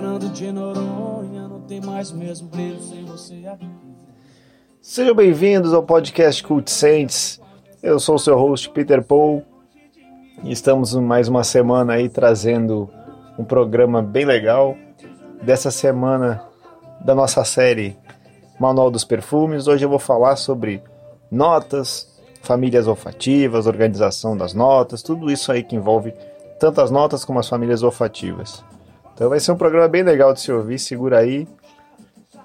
Fernando de Noronha, não tem mais mesmo brilho sem você aqui. Sejam bem-vindos ao podcast Cult Saints. Eu sou o seu host Peter Paul e estamos mais uma semana aí trazendo um programa bem legal dessa semana da nossa série Manual dos Perfumes. Hoje eu vou falar sobre notas, famílias olfativas, organização das notas, tudo isso aí que envolve tanto as notas como as famílias olfativas. Então vai ser um programa bem legal de se ouvir, segura aí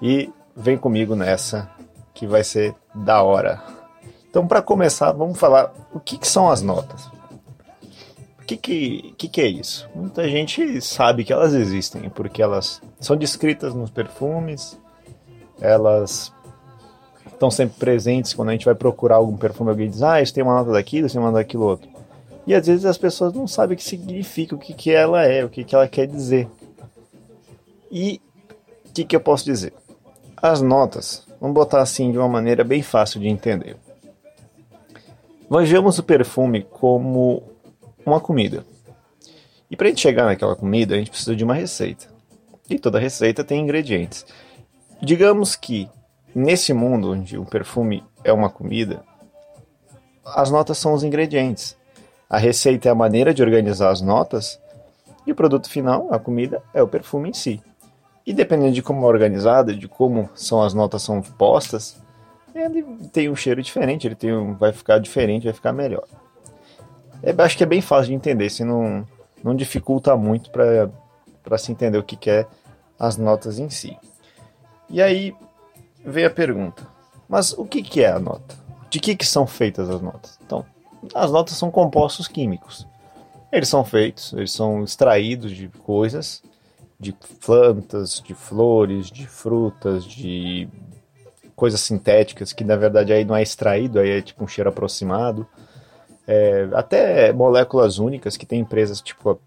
e vem comigo nessa que vai ser da hora. Então para começar, vamos falar o que, que são as notas. O que, que, que, que é isso? Muita gente sabe que elas existem, porque elas são descritas nos perfumes, elas estão sempre presentes quando a gente vai procurar algum perfume, alguém diz, ah, isso tem uma nota daquilo, isso tem uma nota daquilo outro. E às vezes as pessoas não sabem o que significa, o que, que ela é, o que, que ela quer dizer. E o que, que eu posso dizer? As notas, vamos botar assim de uma maneira bem fácil de entender. Vejamos o perfume como uma comida. E para a gente chegar naquela comida, a gente precisa de uma receita. E toda receita tem ingredientes. Digamos que nesse mundo onde o perfume é uma comida, as notas são os ingredientes. A receita é a maneira de organizar as notas e o produto final, a comida, é o perfume em si. E dependendo de como é organizado, de como são as notas são postas, ele tem um cheiro diferente, ele tem um, vai ficar diferente, vai ficar melhor. É, acho que é bem fácil de entender, se não, não dificulta muito para se entender o que, que é as notas em si. E aí vem a pergunta: mas o que, que é a nota? De que, que são feitas as notas? Então, as notas são compostos químicos. Eles são feitos, eles são extraídos de coisas, de plantas, de flores, de frutas, de coisas sintéticas, que na verdade aí não é extraído, aí é tipo um cheiro aproximado. É, até moléculas únicas, que tem empresas tipo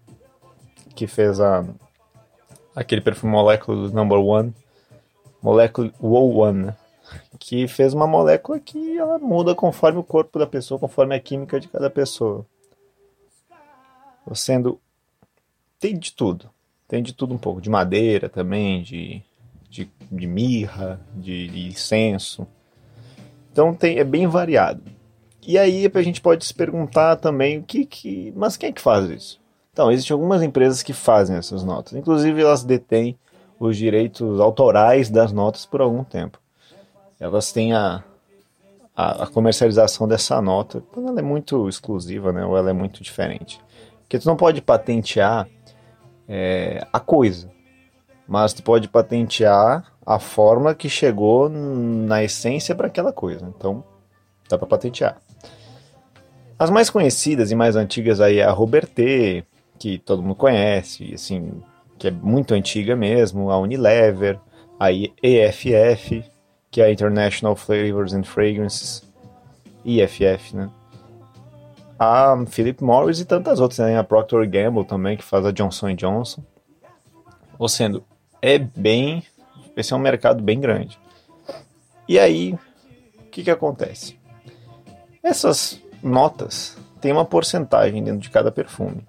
que fez a, aquele perfume Molecule Number One, Molecule One, né? que fez uma molécula que ela muda conforme o corpo da pessoa, conforme a química de cada pessoa. Sendo tem de tudo, tem de tudo um pouco, de madeira também, de, de, de mirra, de, de incenso. Então tem, é bem variado. E aí a gente pode se perguntar também o que, que. Mas quem é que faz isso? Então, existem algumas empresas que fazem essas notas. Inclusive, elas detêm os direitos autorais das notas por algum tempo elas têm a, a, a, comercialização dessa nota quando ela é muito exclusiva, né? Ou ela é muito diferente. Porque tu não pode patentear é, a coisa, mas tu pode patentear a forma que chegou na essência para aquela coisa. Então, dá para patentear. As mais conhecidas e mais antigas aí é a Robertet, que todo mundo conhece, assim, que é muito antiga mesmo, a Unilever, a EFF, que é a International Flavors and Fragrances, IFF, né? A Philip Morris e tantas outras, né? A Procter Gamble também, que faz a Johnson Johnson. Ou sendo, é bem... Esse é um mercado bem grande. E aí, o que que acontece? Essas notas têm uma porcentagem dentro de cada perfume.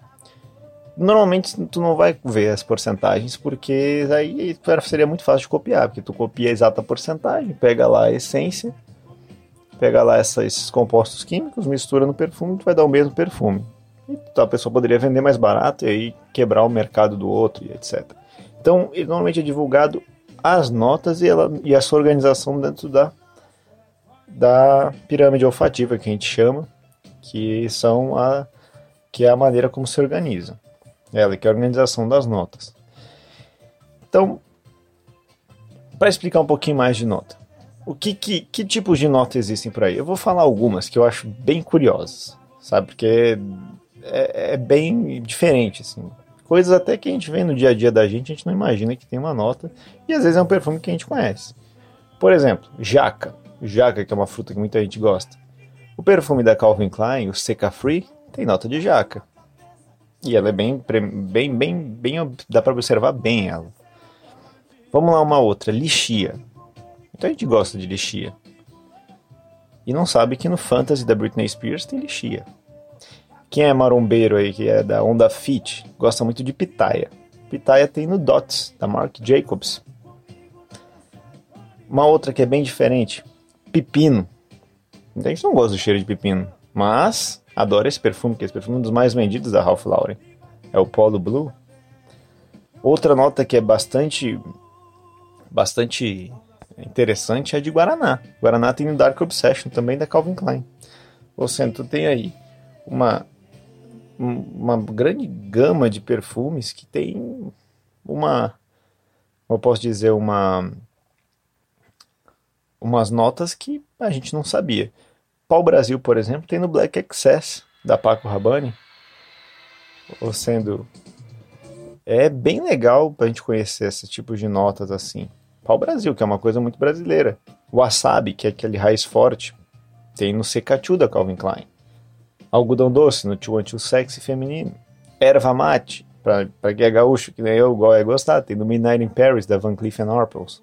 Normalmente tu não vai ver as porcentagens, porque aí seria muito fácil de copiar, porque tu copia a exata porcentagem, pega lá a essência, pega lá essa, esses compostos químicos, mistura no perfume, tu vai dar o mesmo perfume. Então a pessoa poderia vender mais barato e aí quebrar o mercado do outro e etc. Então, ele normalmente é divulgado as notas e, ela, e essa organização dentro da, da pirâmide olfativa que a gente chama, que são a que é a maneira como se organiza. Ela que é a organização das notas. Então, para explicar um pouquinho mais de nota, o que, que, que tipos de nota existem por aí? Eu vou falar algumas que eu acho bem curiosas, sabe? Porque é, é bem diferente, assim. Coisas até que a gente vê no dia a dia da gente, a gente não imagina que tem uma nota. E às vezes é um perfume que a gente conhece. Por exemplo, jaca. Jaca, que é uma fruta que muita gente gosta. O perfume da Calvin Klein, o Seca Free, tem nota de jaca. E ela é bem, bem, bem, bem, dá para observar bem ela. Vamos lá uma outra, lixia. Então a gente gosta de lixia. E não sabe que no Fantasy da Britney Spears tem lixia. Quem é marombeiro aí, que é da Onda Fit, gosta muito de pitaia. pitaia tem no Dots, da Marc Jacobs. Uma outra que é bem diferente, pepino. A gente não gosta do cheiro de pepino, mas adora esse perfume, que esse perfume é um dos mais vendidos da Ralph Lauren. É o Polo Blue. Outra nota que é bastante bastante interessante é de Guaraná. Guaraná tem o Dark Obsession também da Calvin Klein. Ou seja, tu tem aí uma uma grande gama de perfumes que tem uma eu posso dizer uma umas notas que a gente não sabia. Pau Brasil, por exemplo, tem no Black Excess da Paco Rabanne, ou sendo é bem legal para a gente conhecer esse tipo de notas assim. Pau Brasil, que é uma coisa muito brasileira. Wasabi, que é aquele raiz forte, tem no Secatu da Calvin Klein. Algodão doce no Too Until Sexy feminino. Erva mate, para quem é gaúcho, que nem eu, igual é gostar, tem no Midnight in Paris da Van Cleef Arpels.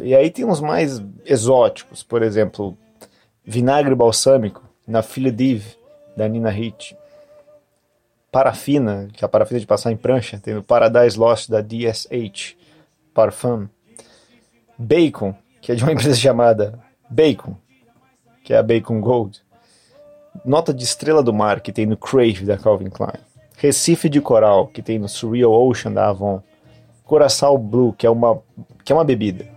E aí tem uns mais exóticos, por exemplo, vinagre balsâmico na Filha Div da Nina Hitch. Parafina, que é a parafina de passar em prancha, tem o Paradise Lost da DSH Parfum. Bacon, que é de uma empresa chamada Bacon, que é a Bacon Gold. Nota de Estrela do Mar, que tem no Crave da Calvin Klein. Recife de Coral, que tem no Surreal Ocean da Avon. Coração Blue, que é uma, que é uma bebida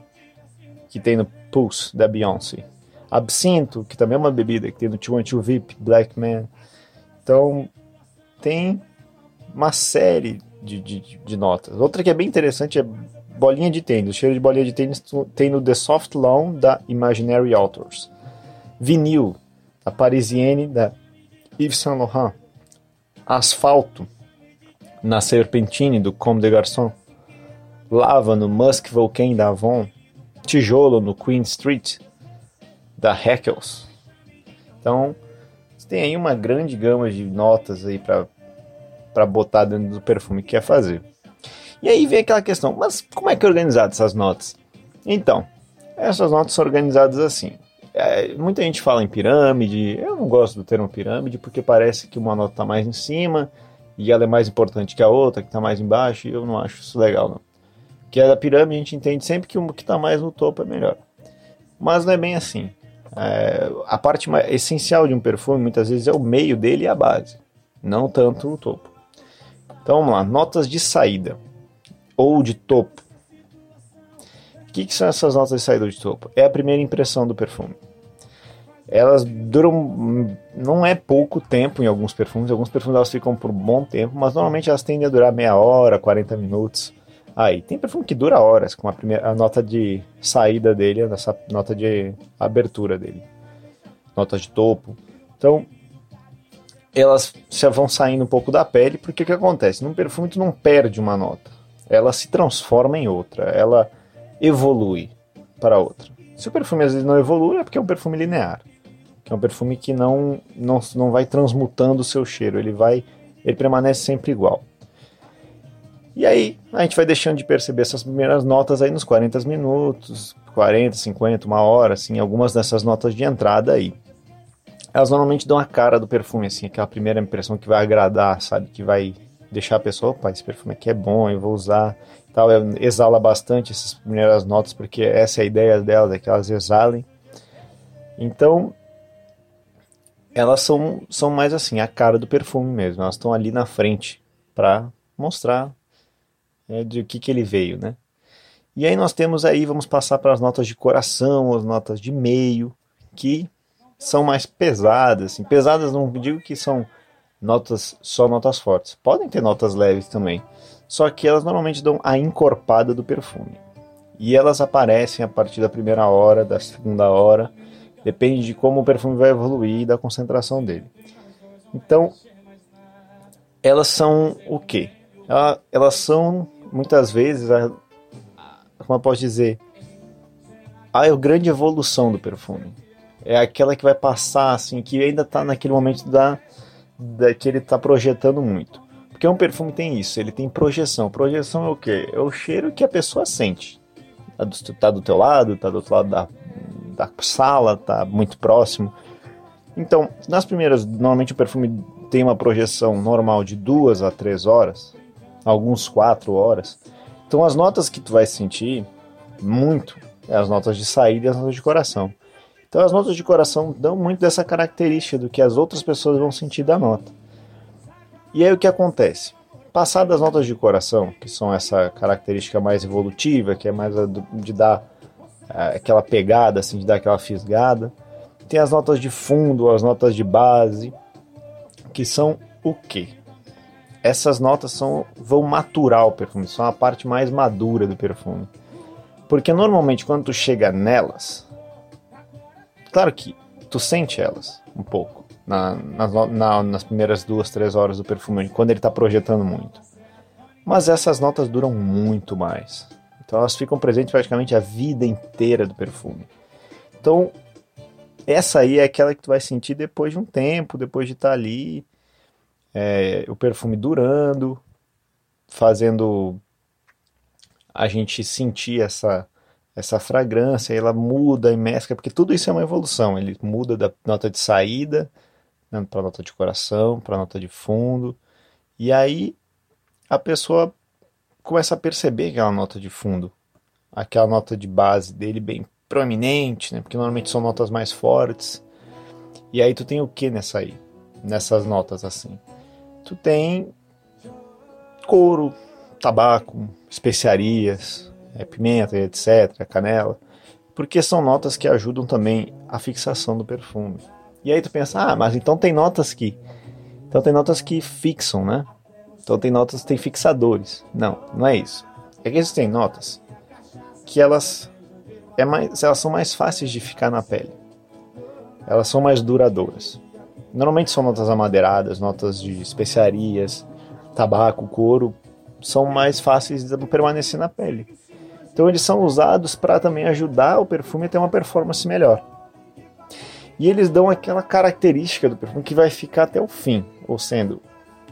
que tem no Pulse, da Beyoncé. Absinto, que também é uma bebida, que tem no 212 VIP, Black Man. Então, tem uma série de, de, de, notas. Outra que é bem interessante é bolinha de tênis. Cheiro de bolinha de tênis tem no The Soft Lawn, da Imaginary Authors. Vinil, a Parisienne, da Yves Saint Laurent. Asfalto, na Serpentine, do Comme des Garçons. Lava, no Musk Volcane, da Avon tijolo no Queen Street da Heckles. Então, você tem aí uma grande gama de notas aí para botar dentro do perfume que quer fazer. E aí vem aquela questão, mas como é que é organizado essas notas? Então, essas notas são organizadas assim. É, muita gente fala em pirâmide, eu não gosto do termo pirâmide porque parece que uma nota está mais em cima e ela é mais importante que a outra que está mais embaixo e eu não acho isso legal não que é da pirâmide, a gente entende sempre que o que está mais no topo é melhor. Mas não é bem assim. É, a parte mais essencial de um perfume muitas vezes é o meio dele e a base, não tanto o topo. Então vamos lá, notas de saída ou de topo. O que, que são essas notas de saída de topo? É a primeira impressão do perfume. Elas duram, não é pouco tempo em alguns perfumes, alguns perfumes elas ficam por um bom tempo, mas normalmente elas tendem a durar meia hora, 40 minutos. Aí, tem perfume que dura horas, com a, primeira, a nota de saída dele, essa nota de abertura dele. Nota de topo. Então, elas já vão saindo um pouco da pele, porque o que acontece? Num perfume tu não perde uma nota. Ela se transforma em outra, ela evolui para outra. Se o perfume às vezes não evolui, é porque é um perfume linear. Que é um perfume que não, não, não vai transmutando o seu cheiro, ele vai. ele permanece sempre igual. E aí a gente vai deixando de perceber essas primeiras notas aí nos 40 minutos, 40, 50, uma hora, assim, algumas dessas notas de entrada aí. Elas normalmente dão a cara do perfume, assim, aquela primeira impressão que vai agradar, sabe? Que vai deixar a pessoa, opa, esse perfume aqui é bom, eu vou usar. Tal, exala bastante essas primeiras notas, porque essa é a ideia delas, é que elas exalem. Então, elas são, são mais assim, a cara do perfume mesmo. Elas estão ali na frente para mostrar né, de que, que ele veio, né? E aí nós temos aí, vamos passar para as notas de coração, as notas de meio, que são mais pesadas, assim, pesadas não digo que são notas só notas fortes, podem ter notas leves também, só que elas normalmente dão a encorpada do perfume. E elas aparecem a partir da primeira hora, da segunda hora, depende de como o perfume vai evoluir e da concentração dele. Então, elas são o quê? Elas são muitas vezes, a, como eu posso dizer, a grande evolução do perfume. É aquela que vai passar, assim, que ainda está naquele momento da, da que ele está projetando muito. Porque um perfume tem isso, ele tem projeção. Projeção é o quê? É o cheiro que a pessoa sente. Tá do, tá do teu lado, tá do outro lado da, da sala, tá muito próximo. Então, nas primeiras, normalmente o perfume tem uma projeção normal de duas a três horas alguns 4 horas. Então as notas que tu vai sentir muito é as notas de saída e as notas de coração. Então as notas de coração dão muito dessa característica do que as outras pessoas vão sentir da nota. E aí o que acontece? Passadas as notas de coração, que são essa característica mais evolutiva, que é mais de dar é, aquela pegada, assim, de dar aquela fisgada, tem as notas de fundo, as notas de base, que são o quê? Essas notas são, vão maturar o perfume, são a parte mais madura do perfume. Porque normalmente quando tu chega nelas, claro que tu sente elas um pouco na, nas, na, nas primeiras duas, três horas do perfume, quando ele está projetando muito. Mas essas notas duram muito mais. Então elas ficam presentes praticamente a vida inteira do perfume. Então essa aí é aquela que tu vai sentir depois de um tempo, depois de estar tá ali, é, o perfume durando, fazendo a gente sentir essa essa fragrância, ela muda e mescla, porque tudo isso é uma evolução. Ele muda da nota de saída né, para nota de coração, para nota de fundo, e aí a pessoa começa a perceber aquela nota de fundo, aquela nota de base dele bem proeminente, né? Porque normalmente são notas mais fortes. E aí tu tem o que nessa aí? Nessas notas assim? Tu tem couro, tabaco, especiarias, é, pimenta, etc, canela, porque são notas que ajudam também a fixação do perfume. E aí tu pensa, ah, mas então tem notas que, então tem notas que fixam, né? Então tem notas, tem fixadores. Não, não é isso. É que existem notas que elas é mais, elas são mais fáceis de ficar na pele. Elas são mais duradouras. Normalmente são notas amadeiradas, notas de especiarias, tabaco, couro, são mais fáceis de permanecer na pele. Então eles são usados para também ajudar o perfume a ter uma performance melhor. E eles dão aquela característica do perfume que vai ficar até o fim, ou sendo,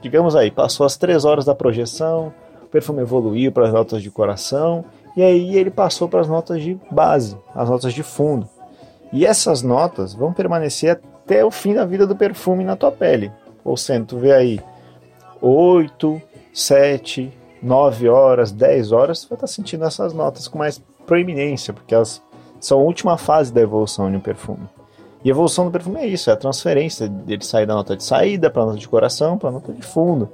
digamos aí, passou as três horas da projeção, o perfume evoluiu para as notas de coração e aí ele passou para as notas de base, as notas de fundo. E essas notas vão permanecer até o fim da vida do perfume na tua pele. Ou seja, tu vê aí 8, 7, 9 horas, 10 horas, tu vai estar tá sentindo essas notas com mais proeminência, porque elas são a última fase da evolução de um perfume. E a evolução do perfume é isso, é a transferência dele sair da nota de saída para a nota de coração, para a nota de fundo.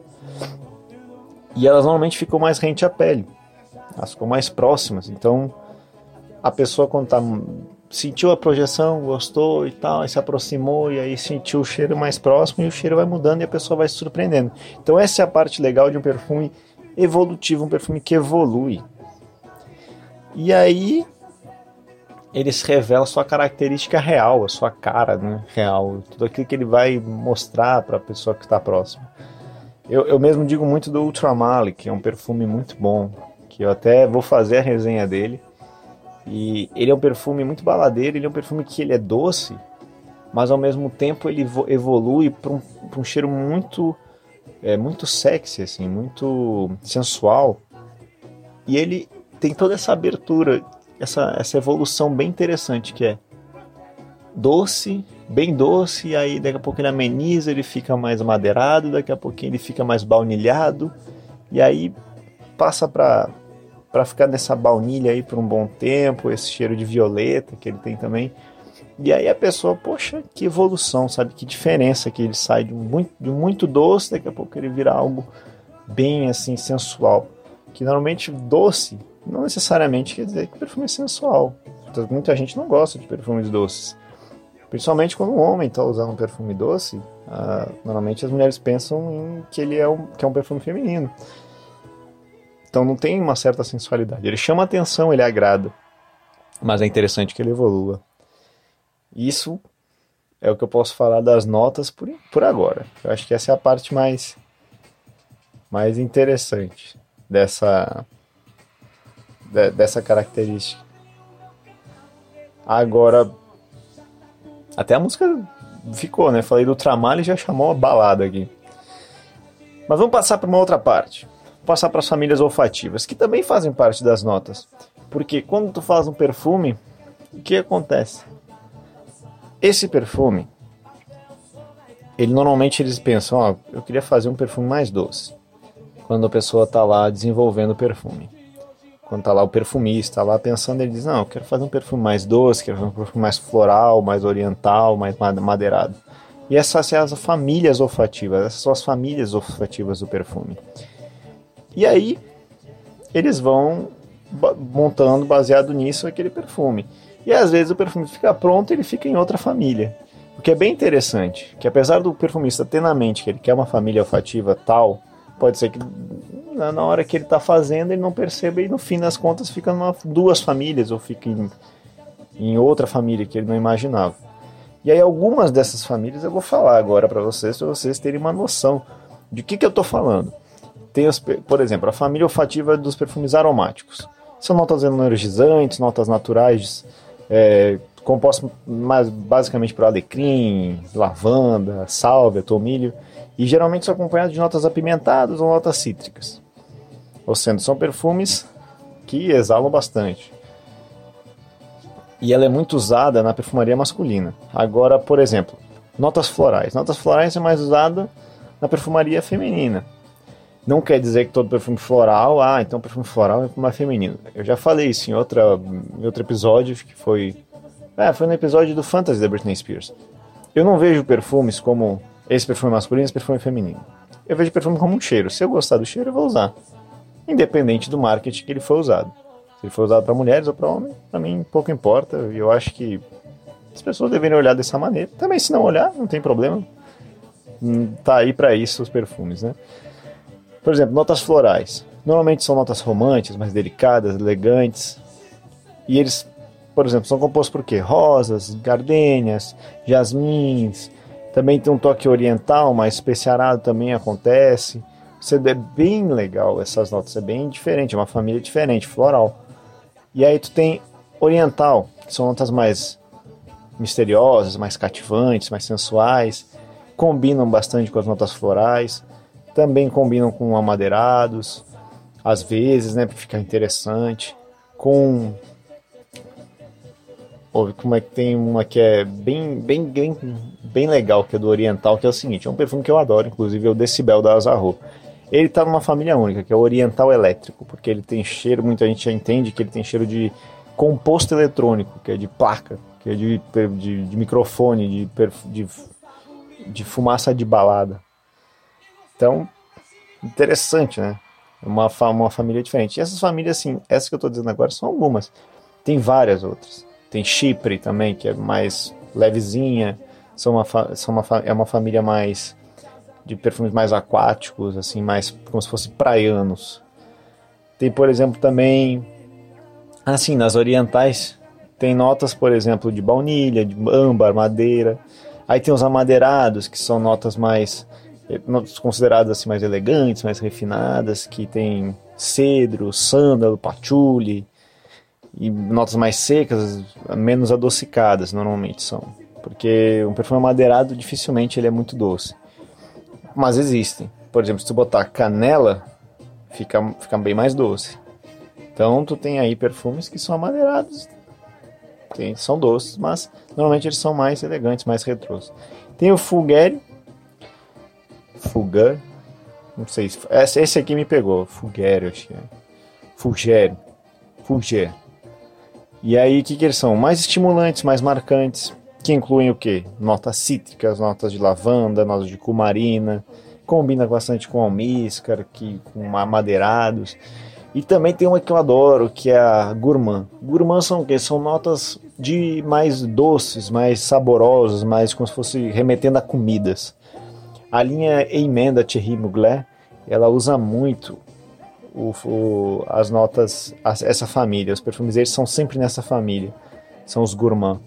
E elas normalmente ficam mais rente à pele elas ficam mais próximas. Então, a pessoa quando tá, sentiu a projeção, gostou e tal, e se aproximou e aí sentiu o cheiro mais próximo e o cheiro vai mudando e a pessoa vai se surpreendendo. Então, essa é a parte legal de um perfume evolutivo, um perfume que evolui. E aí eles revelam sua característica real, a sua cara né, real, tudo aquilo que ele vai mostrar para a pessoa que está próxima. Eu, eu mesmo digo muito do Ultramalik, que é um perfume muito bom que eu até vou fazer a resenha dele. E ele é um perfume muito baladeiro, ele é um perfume que ele é doce, mas ao mesmo tempo ele evolui para um, um, cheiro muito é, muito sexy, assim, muito sensual. E ele tem toda essa abertura, essa, essa evolução bem interessante que é doce, bem doce, e aí daqui a pouco ele ameniza, ele fica mais madeirado, daqui a pouquinho ele fica mais baunilhado, e aí passa para para ficar nessa baunilha aí por um bom tempo, esse cheiro de violeta que ele tem também. E aí a pessoa, poxa, que evolução, sabe? Que diferença que ele sai de muito, de muito doce, daqui a pouco ele vira algo bem assim sensual. Que normalmente doce não necessariamente quer dizer que perfume é sensual. Então, muita gente não gosta de perfumes doces. Principalmente quando um homem está usando um perfume doce, ah, normalmente as mulheres pensam em que ele é um, que é um perfume feminino. Então não tem uma certa sensualidade. Ele chama atenção, ele agrada. Mas é interessante que ele evolua. Isso é o que eu posso falar das notas por, por agora. Eu acho que essa é a parte mais, mais interessante dessa, de, dessa característica. Agora, até a música ficou, né? Falei do tramalho e já chamou a balada aqui. Mas vamos passar para uma outra parte passar para as famílias olfativas, que também fazem parte das notas. Porque quando tu faz um perfume, o que acontece? Esse perfume, ele normalmente eles pensam, ó, eu queria fazer um perfume mais doce. quando a pessoa está lá desenvolvendo o perfume. Quando está lá o perfumista, lá pensando, ele diz: Não, eu quero fazer um perfume mais doce, quero fazer um perfume mais floral, mais oriental, mais madeirado. E essas são as famílias olfativas, essas são as famílias olfativas do perfume. E aí, eles vão montando, baseado nisso, aquele perfume. E às vezes o perfume fica pronto e ele fica em outra família. O que é bem interessante, que apesar do perfumista ter na mente que ele quer uma família olfativa tal, pode ser que na hora que ele está fazendo ele não perceba e no fim das contas fica em duas famílias ou fica em, em outra família que ele não imaginava. E aí algumas dessas famílias eu vou falar agora para vocês, para vocês terem uma noção de que, que eu estou falando. Tem, os, por exemplo, a família olfativa dos perfumes aromáticos. São notas energizantes, notas naturais, é, compostos mais, basicamente por alecrim, lavanda, sálvia, tomilho, e geralmente são acompanhados de notas apimentadas ou notas cítricas. Ou seja, são perfumes que exalam bastante e ela é muito usada na perfumaria masculina. Agora, por exemplo, notas florais. Notas florais é mais usada na perfumaria feminina. Não quer dizer que todo perfume floral, ah, então perfume floral é mais feminino. Eu já falei isso em, outra, em outro episódio, que foi. É, foi no episódio do Fantasy da Britney Spears. Eu não vejo perfumes como esse perfume masculino esse perfume feminino. Eu vejo perfume como um cheiro. Se eu gostar do cheiro, eu vou usar. Independente do marketing que ele foi usado. Se for usado para mulheres ou para homens, para mim pouco importa. E eu acho que as pessoas deveriam olhar dessa maneira. Também, se não olhar, não tem problema. Hum, tá aí para isso os perfumes, né? Por exemplo, notas florais. Normalmente são notas românticas, mais delicadas, elegantes. E eles, por exemplo, são compostos por quê? Rosas, gardênias, jasmins. Também tem um toque oriental, mais especiarado também acontece. Isso é bem legal, essas notas. É bem diferente, é uma família diferente, floral. E aí tu tem oriental, que são notas mais misteriosas, mais cativantes, mais sensuais, combinam bastante com as notas florais, também combinam com amadeirados, às vezes, né, para ficar interessante, com como é que tem uma que é bem, bem, bem, bem legal, que é do Oriental, que é o seguinte, é um perfume que eu adoro, inclusive é o Decibel da Azarro. Ele está numa família única, que é o oriental elétrico, porque ele tem cheiro, muita gente já entende que ele tem cheiro de composto eletrônico, que é de placa, que é de, de, de microfone, de, de, de fumaça de balada. Então, interessante, né? Uma, uma família diferente. E essas famílias, assim, essas que eu estou dizendo agora são algumas. Tem várias outras. Tem Chipre também, que é mais levezinha. São uma, são uma, é uma família mais de perfumes mais aquáticos, assim, mais como se fossem praianos. Tem, por exemplo, também, assim, nas orientais, tem notas, por exemplo, de baunilha, de âmbar, madeira. Aí tem os amadeirados, que são notas mais consideradas assim mais elegantes, mais refinadas, que tem cedro, sândalo, patchouli e notas mais secas, menos adocicadas normalmente são, porque um perfume amadeirado dificilmente ele é muito doce mas existem. Por exemplo, se tu botar canela, fica, fica bem mais doce. Então tu tem aí perfumes que são amadeirados, tem, são doces, mas normalmente eles são mais elegantes, mais retrôs. Tem o Fulgueri, Fulgar, não sei se esse, aqui me pegou, Fulgueri, acho que é. Fulger, Fulger. E aí o que, que eles são? Mais estimulantes, mais marcantes que incluem o que? Notas cítricas, notas de lavanda, notas de cumarina, combina bastante com almíscar, que, com amadeirados. E também tem uma que eu adoro, que é a gourmand. Gourmand são o quê? São notas de mais doces, mais saborosas, mais como se fosse remetendo a comidas. A linha Emenda Thierry Mugler, ela usa muito o, o, as notas, as, essa família. Os perfumes deles são sempre nessa família. São os gourmand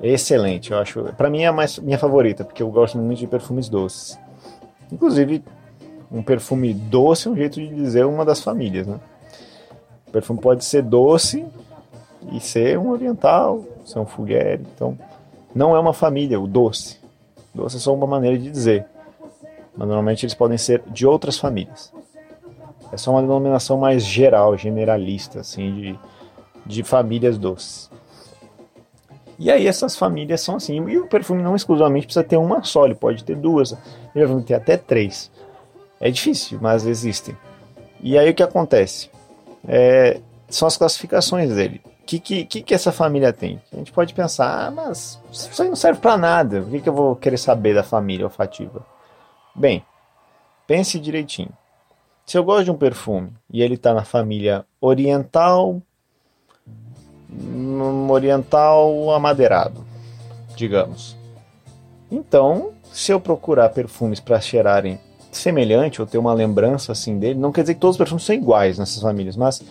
excelente. Eu acho, para mim é a mais, minha favorita, porque eu gosto muito de perfumes doces. Inclusive, um perfume doce é um jeito de dizer uma das famílias, né? O perfume pode ser doce e ser um oriental, ser um foguete. Então, não é uma família, o doce. Doce é só uma maneira de dizer. Mas normalmente eles podem ser de outras famílias. É só uma denominação mais geral, generalista, assim, de, de famílias doces. E aí essas famílias são assim. E o perfume não exclusivamente precisa ter uma só, ele pode ter duas, ele vai ter até três. É difícil, mas existem. E aí o que acontece? É, são as classificações dele. O que, que, que, essa família tem? A gente pode pensar, ah, mas isso aí não serve para nada. O que, que eu vou querer saber da família olfativa? Bem, pense direitinho. Se eu gosto de um perfume e ele está na família oriental, oriental amadeirado, digamos. Então, se eu procurar perfumes para cheirarem semelhante ou ter uma lembrança assim dele, não quer dizer que todos os perfumes são iguais nessas famílias, mas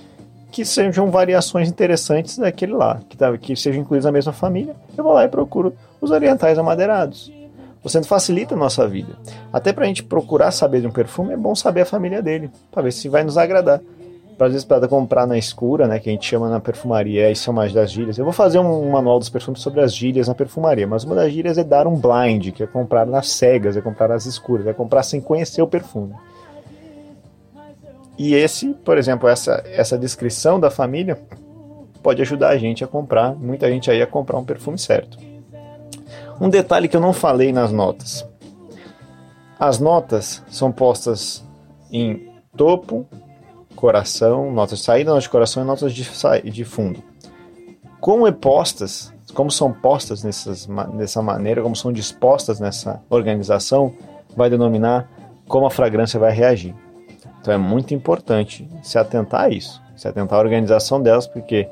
que sejam variações interessantes daquele lá, que, tá, que sejam incluídos na mesma família, eu vou lá e procuro os orientais amadeirados. Você facilita a nossa vida. Até para a gente procurar saber de um perfume, é bom saber a família dele, para ver se vai nos agradar às vezes para comprar na escura, né, que a gente chama na perfumaria, isso é uma das gírias. Eu vou fazer um manual dos perfumes sobre as gírias na perfumaria, mas uma das gírias é dar um blind, que é comprar nas cegas, é comprar nas escuras, é comprar sem conhecer o perfume. E esse, por exemplo, essa, essa descrição da família pode ajudar a gente a comprar, muita gente aí a comprar um perfume certo. Um detalhe que eu não falei nas notas. As notas são postas em topo, coração, notas de saída, notas de coração e notas de, de fundo. Como é postas, como são postas nessas, dessa maneira, como são dispostas nessa organização, vai denominar como a fragrância vai reagir. Então é muito importante se atentar a isso, se atentar à organização delas, porque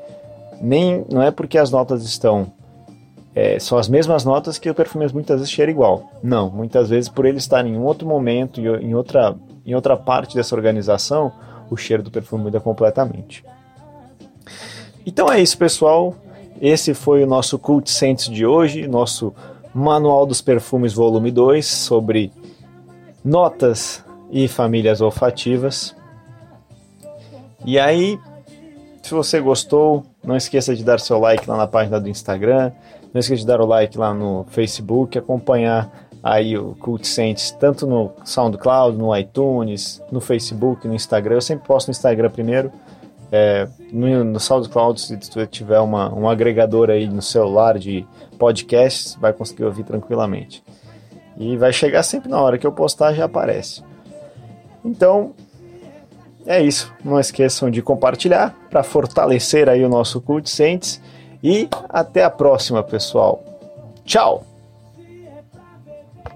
nem não é porque as notas estão é, são as mesmas notas que o perfume muitas vezes cheira igual. Não, muitas vezes por ele estar em outro momento, em outra, em outra parte dessa organização, o cheiro do perfume muda completamente. Então é isso, pessoal. Esse foi o nosso Cult Scents de hoje, nosso Manual dos Perfumes Volume 2 sobre notas e famílias olfativas. E aí, se você gostou, não esqueça de dar seu like lá na página do Instagram, não esqueça de dar o like lá no Facebook, acompanhar aí o Cult Saints, tanto no SoundCloud, no iTunes, no Facebook, no Instagram. Eu sempre posto no Instagram primeiro. É, no, no SoundCloud, se você tiver uma, um agregador aí no celular de podcasts, vai conseguir ouvir tranquilamente. E vai chegar sempre na hora que eu postar, já aparece. Então, é isso. Não esqueçam de compartilhar para fortalecer aí o nosso Cult Saints. E até a próxima, pessoal. Tchau!